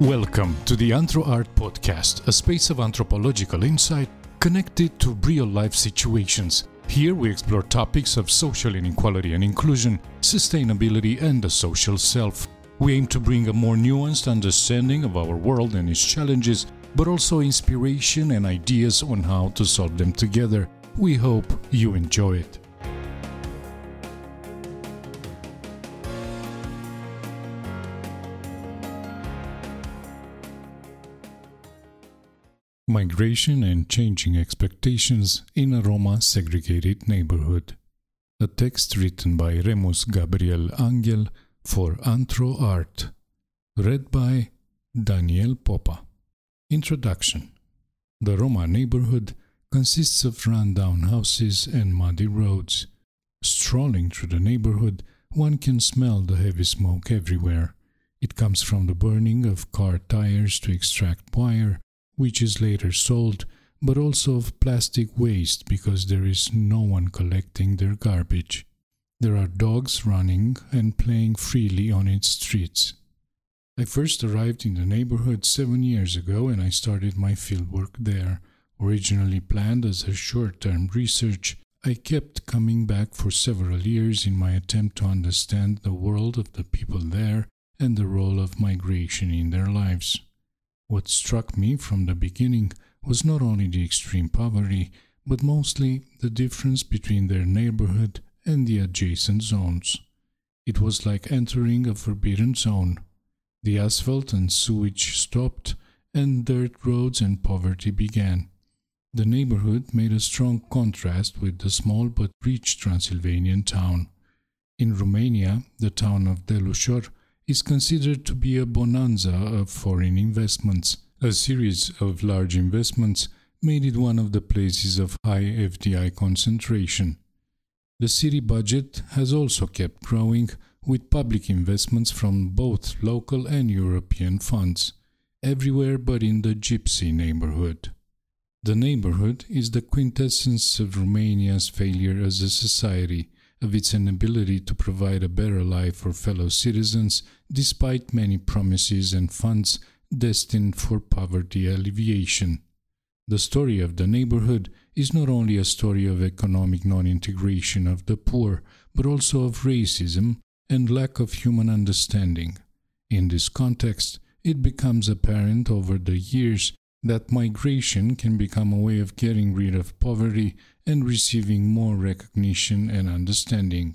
Welcome to the Anthro Art Podcast, a space of anthropological insight connected to real life situations. Here we explore topics of social inequality and inclusion, sustainability, and the social self. We aim to bring a more nuanced understanding of our world and its challenges, but also inspiration and ideas on how to solve them together. We hope you enjoy it. Migration and Changing Expectations in a Roma Segregated Neighborhood. A text written by Remus Gabriel Anghel for Anthro Art. Read by Daniel Popa. Introduction The Roma neighborhood consists of run-down houses and muddy roads. Strolling through the neighborhood, one can smell the heavy smoke everywhere. It comes from the burning of car tires to extract wire which is later sold, but also of plastic waste because there is no one collecting their garbage. There are dogs running and playing freely on its streets. I first arrived in the neighborhood seven years ago and I started my fieldwork there. Originally planned as a short term research, I kept coming back for several years in my attempt to understand the world of the people there and the role of migration in their lives. What struck me from the beginning was not only the extreme poverty, but mostly the difference between their neighborhood and the adjacent zones. It was like entering a forbidden zone. The asphalt and sewage stopped, and dirt roads and poverty began. The neighborhood made a strong contrast with the small but rich Transylvanian town. In Romania, the town of Delușor is considered to be a bonanza of foreign investments. A series of large investments made it one of the places of high FDI concentration. The city budget has also kept growing with public investments from both local and European funds, everywhere but in the gypsy neighborhood. The neighborhood is the quintessence of Romania's failure as a society of its inability to provide a better life for fellow citizens despite many promises and funds destined for poverty alleviation. The story of the neighborhood is not only a story of economic non integration of the poor, but also of racism and lack of human understanding. In this context, it becomes apparent over the years that migration can become a way of getting rid of poverty and receiving more recognition and understanding.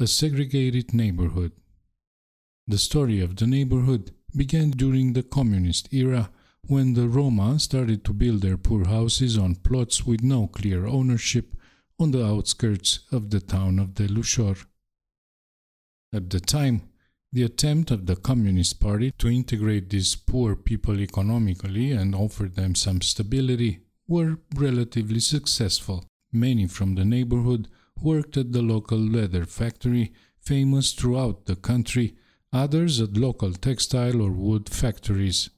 A segregated neighborhood. The story of the neighborhood began during the communist era when the Roma started to build their poor houses on plots with no clear ownership on the outskirts of the town of Delușor. At the time, the attempt of the Communist Party to integrate these poor people economically and offer them some stability were relatively successful. Many from the neighborhood worked at the local leather factory, famous throughout the country, others at local textile or wood factories.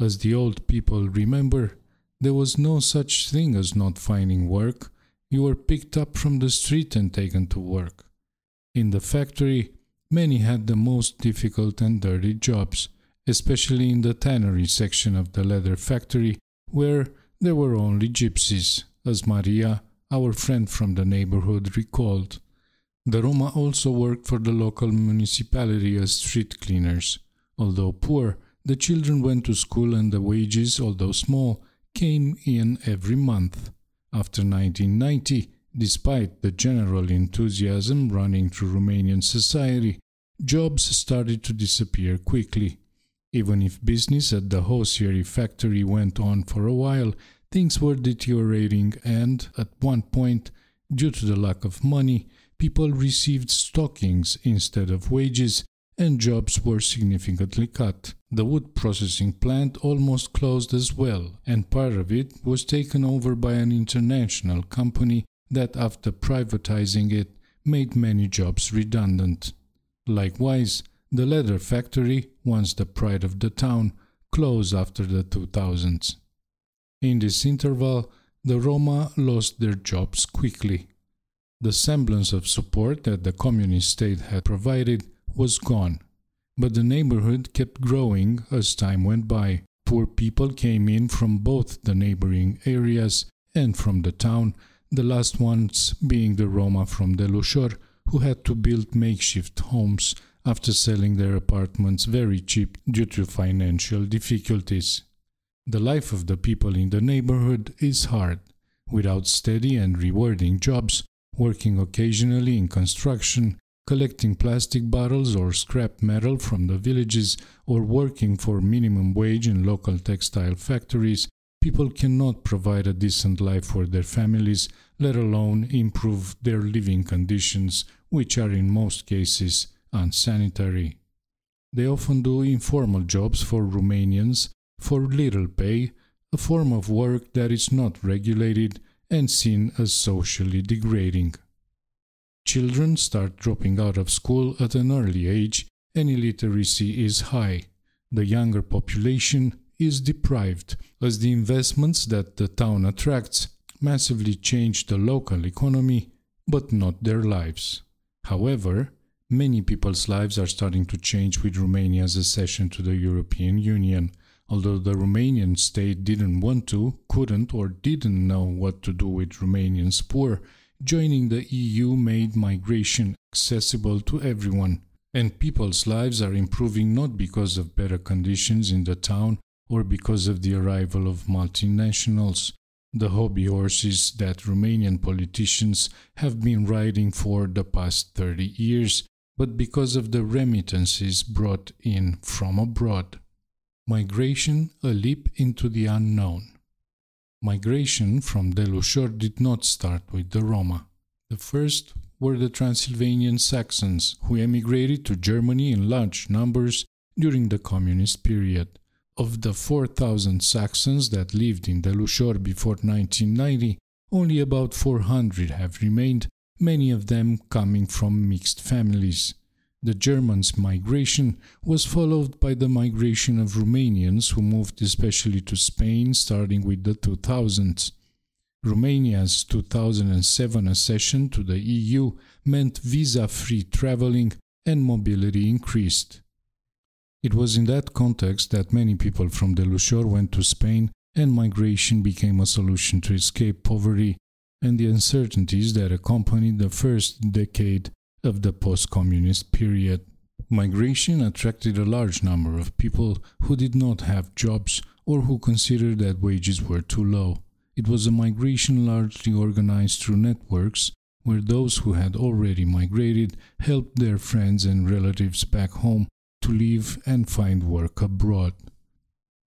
As the old people remember, there was no such thing as not finding work. You were picked up from the street and taken to work. In the factory, Many had the most difficult and dirty jobs, especially in the tannery section of the leather factory, where there were only gypsies, as Maria, our friend from the neighborhood, recalled. The Roma also worked for the local municipality as street cleaners. Although poor, the children went to school and the wages, although small, came in every month. After 1990, Despite the general enthusiasm running through Romanian society, jobs started to disappear quickly. Even if business at the hosiery factory went on for a while, things were deteriorating, and at one point, due to the lack of money, people received stockings instead of wages, and jobs were significantly cut. The wood processing plant almost closed as well, and part of it was taken over by an international company that after privatizing it made many jobs redundant. Likewise, the leather factory, once the pride of the town, closed after the 2000s. In this interval, the Roma lost their jobs quickly. The semblance of support that the communist state had provided was gone. But the neighborhood kept growing as time went by. Poor people came in from both the neighboring areas and from the town, the last ones being the Roma from Delușor, who had to build makeshift homes after selling their apartments very cheap due to financial difficulties. The life of the people in the neighborhood is hard. Without steady and rewarding jobs, working occasionally in construction, collecting plastic bottles or scrap metal from the villages, or working for minimum wage in local textile factories, people cannot provide a decent life for their families, let alone improve their living conditions, which are in most cases unsanitary. They often do informal jobs for Romanians for little pay, a form of work that is not regulated and seen as socially degrading. Children start dropping out of school at an early age and illiteracy is high. The younger population is deprived as the investments that the town attracts massively change the local economy but not their lives. However, many people's lives are starting to change with Romania's accession to the European Union. Although the Romanian state didn't want to, couldn't, or didn't know what to do with Romanians poor, joining the EU made migration accessible to everyone. And people's lives are improving not because of better conditions in the town or because of the arrival of multinationals, the hobby horses that Romanian politicians have been riding for the past 30 years, but because of the remittances brought in from abroad. Migration, a leap into the unknown. Migration from Delușor did not start with the Roma. The first were the Transylvanian Saxons, who emigrated to Germany in large numbers during the communist period. Of the 4,000 Saxons that lived in Delușor before 1990, only about 400 have remained, many of them coming from mixed families. The Germans' migration was followed by the migration of Romanians who moved especially to Spain starting with the 2000s. Romania's 2007 accession to the EU meant visa free traveling and mobility increased. It was in that context that many people from the Delușor went to Spain and migration became a solution to escape poverty and the uncertainties that accompanied the first decade of the post communist period. Migration attracted a large number of people who did not have jobs or who considered that wages were too low. It was a migration largely organized through networks where those who had already migrated helped their friends and relatives back home to live and find work abroad.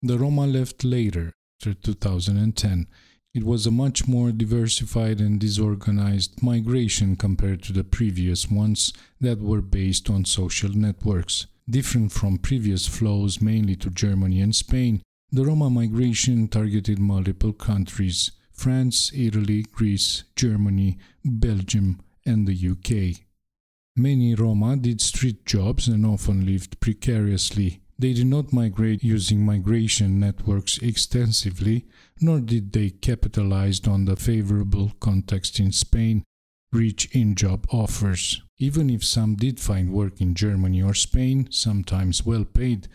The Roma left later, after 2010. It was a much more diversified and disorganized migration compared to the previous ones that were based on social networks. Different from previous flows mainly to Germany and Spain, the Roma migration targeted multiple countries France, Italy, Greece, Germany, Belgium, and the UK. Many Roma did street jobs and often lived precariously. They did not migrate using migration networks extensively, nor did they capitalize on the favorable context in Spain, rich in job offers. Even if some did find work in Germany or Spain, sometimes well paid,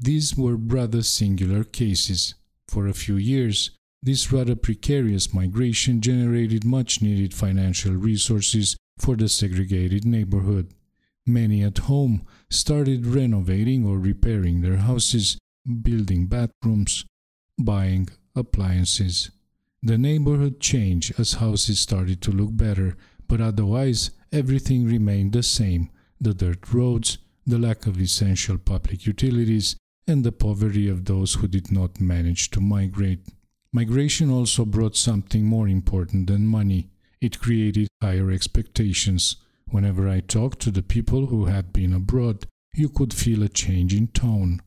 these were rather singular cases. For a few years, this rather precarious migration generated much needed financial resources for the segregated neighborhood. Many at home started renovating or repairing their houses, building bathrooms, buying appliances. The neighborhood changed as houses started to look better, but otherwise everything remained the same the dirt roads, the lack of essential public utilities, and the poverty of those who did not manage to migrate. Migration also brought something more important than money it created higher expectations. Whenever I talked to the people who had been abroad, you could feel a change in tone.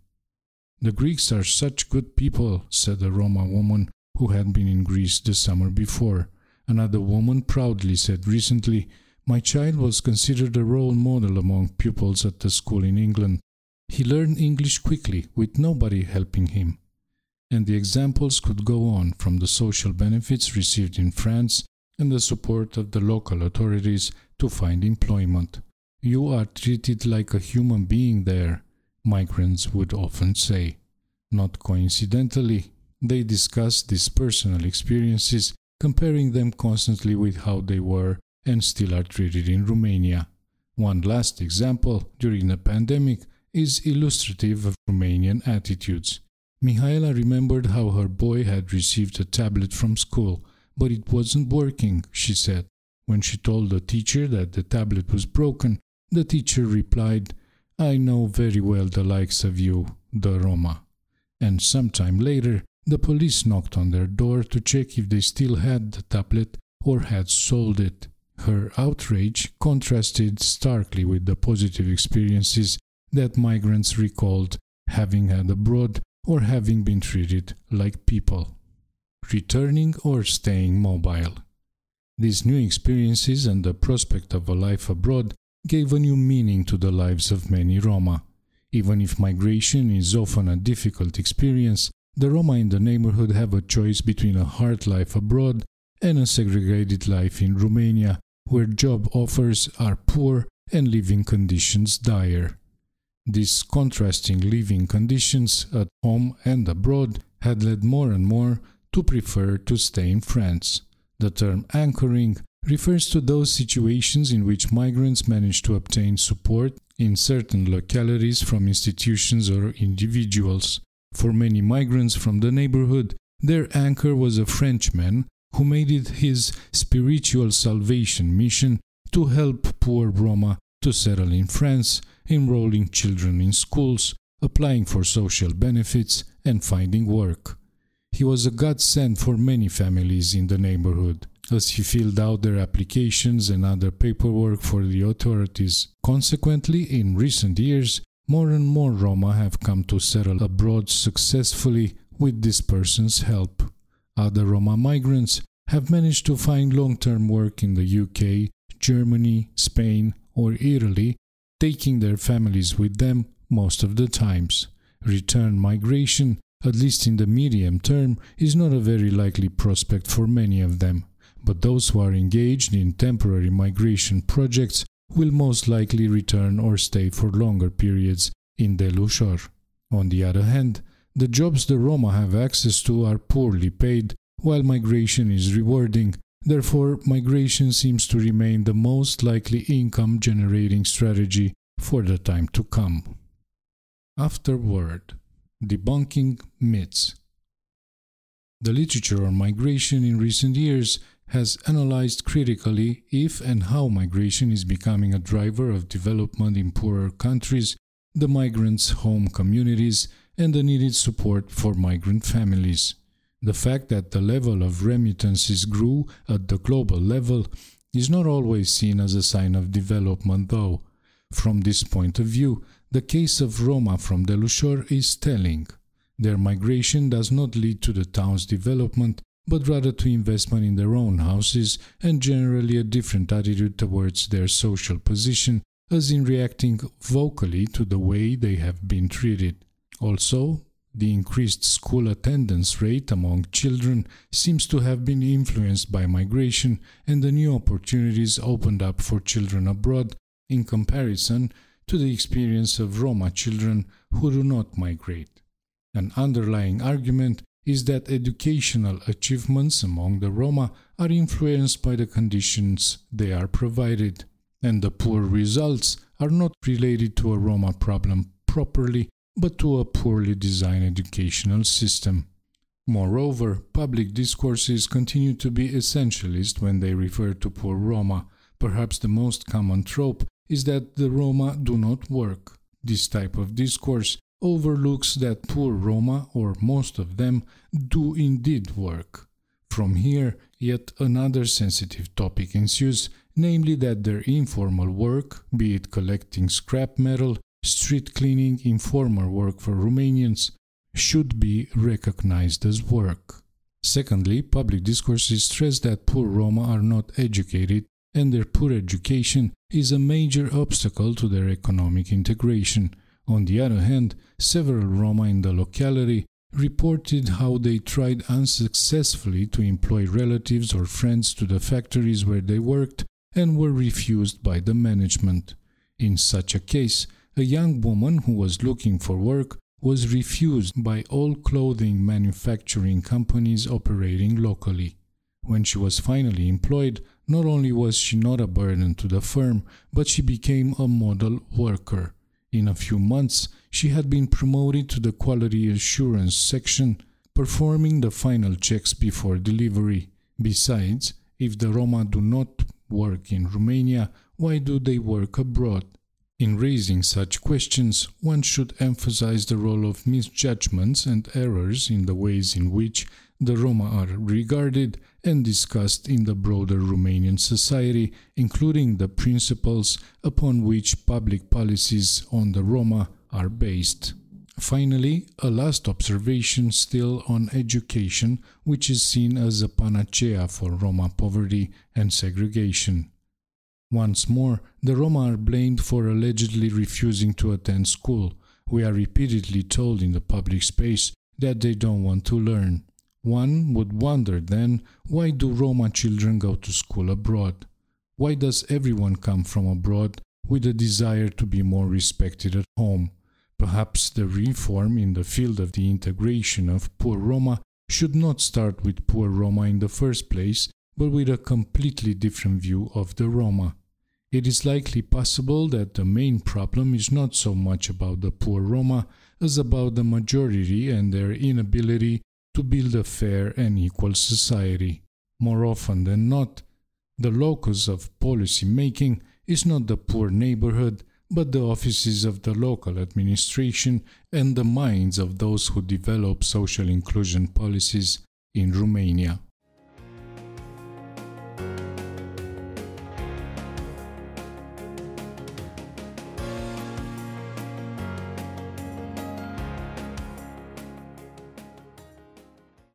The Greeks are such good people, said a Roma woman who had been in Greece the summer before. Another woman proudly said recently, My child was considered a role model among pupils at the school in England. He learned English quickly, with nobody helping him. And the examples could go on from the social benefits received in France and the support of the local authorities to find employment. You are treated like a human being there. migrants would often say. Not coincidentally, they discuss these personal experiences, comparing them constantly with how they were and still are treated in Romania. One last example during the pandemic is illustrative of Romanian attitudes. Mihaela remembered how her boy had received a tablet from school, but it wasn't working, she said. When she told the teacher that the tablet was broken, the teacher replied, I know very well the likes of you, the Roma. And sometime later, the police knocked on their door to check if they still had the tablet or had sold it. Her outrage contrasted starkly with the positive experiences that migrants recalled having had abroad or having been treated like people. Returning or staying mobile. These new experiences and the prospect of a life abroad gave a new meaning to the lives of many Roma. Even if migration is often a difficult experience, the Roma in the neighborhood have a choice between a hard life abroad and a segregated life in Romania, where job offers are poor and living conditions dire. These contrasting living conditions at home and abroad had led more and more to prefer to stay in France. The term anchoring refers to those situations in which migrants manage to obtain support in certain localities from institutions or individuals. For many migrants from the neighborhood, their anchor was a Frenchman who made it his spiritual salvation mission to help poor Roma to settle in France, enrolling children in schools, applying for social benefits, and finding work. He was a godsend for many families in the neighborhood, as he filled out their applications and other paperwork for the authorities. Consequently, in recent years, more and more Roma have come to settle abroad successfully with this person's help. Other Roma migrants have managed to find long term work in the UK, Germany, Spain, or Italy, taking their families with them most of the times. Return migration, at least in the medium term, is not a very likely prospect for many of them, but those who are engaged in temporary migration projects will most likely return or stay for longer periods in Delușor. On the other hand, the jobs the Roma have access to are poorly paid, while migration is rewarding Therefore, migration seems to remain the most likely income generating strategy for the time to come. Afterword, debunking myths. The literature on migration in recent years has analyzed critically if and how migration is becoming a driver of development in poorer countries, the migrants' home communities, and the needed support for migrant families. The fact that the level of remittances grew at the global level is not always seen as a sign of development, though. From this point of view, the case of Roma from Delușor is telling. Their migration does not lead to the town's development, but rather to investment in their own houses and generally a different attitude towards their social position, as in reacting vocally to the way they have been treated. Also, the increased school attendance rate among children seems to have been influenced by migration and the new opportunities opened up for children abroad in comparison to the experience of Roma children who do not migrate. An underlying argument is that educational achievements among the Roma are influenced by the conditions they are provided, and the poor results are not related to a Roma problem properly but to a poorly designed educational system. Moreover, public discourses continue to be essentialist when they refer to poor Roma. Perhaps the most common trope is that the Roma do not work. This type of discourse overlooks that poor Roma, or most of them, do indeed work. From here, yet another sensitive topic ensues, namely that their informal work, be it collecting scrap metal, street cleaning, informal work for Romanians should be recognized as work. Secondly, public discourses stress that poor Roma are not educated and their poor education is a major obstacle to their economic integration. On the other hand, several Roma in the locality reported how they tried unsuccessfully to employ relatives or friends to the factories where they worked and were refused by the management. In such a case, a young woman who was looking for work was refused by all clothing manufacturing companies operating locally. When she was finally employed, not only was she not a burden to the firm, but she became a model worker. In a few months, she had been promoted to the quality assurance section, performing the final checks before delivery. Besides, if the Roma do not work in Romania, why do they work abroad? In raising such questions, one should emphasize the role of misjudgments and errors in the ways in which the Roma are regarded and discussed in the broader Romanian society, including the principles upon which public policies on the Roma are based. Finally, a last observation still on education, which is seen as a panacea for Roma poverty and segregation. Once more, the Roma are blamed for allegedly refusing to attend school. We are repeatedly told in the public space that they don't want to learn. One would wonder then why do Roma children go to school abroad? Why does everyone come from abroad with a desire to be more respected at home? Perhaps the reform in the field of the integration of poor Roma should not start with poor Roma in the first place, but with a completely different view of the Roma it is likely possible that the main problem is not so much about the poor Roma as about the majority and their inability to build a fair and equal society. More often than not, the locus of policy making is not the poor neighborhood, but the offices of the local administration and the minds of those who develop social inclusion policies in Romania.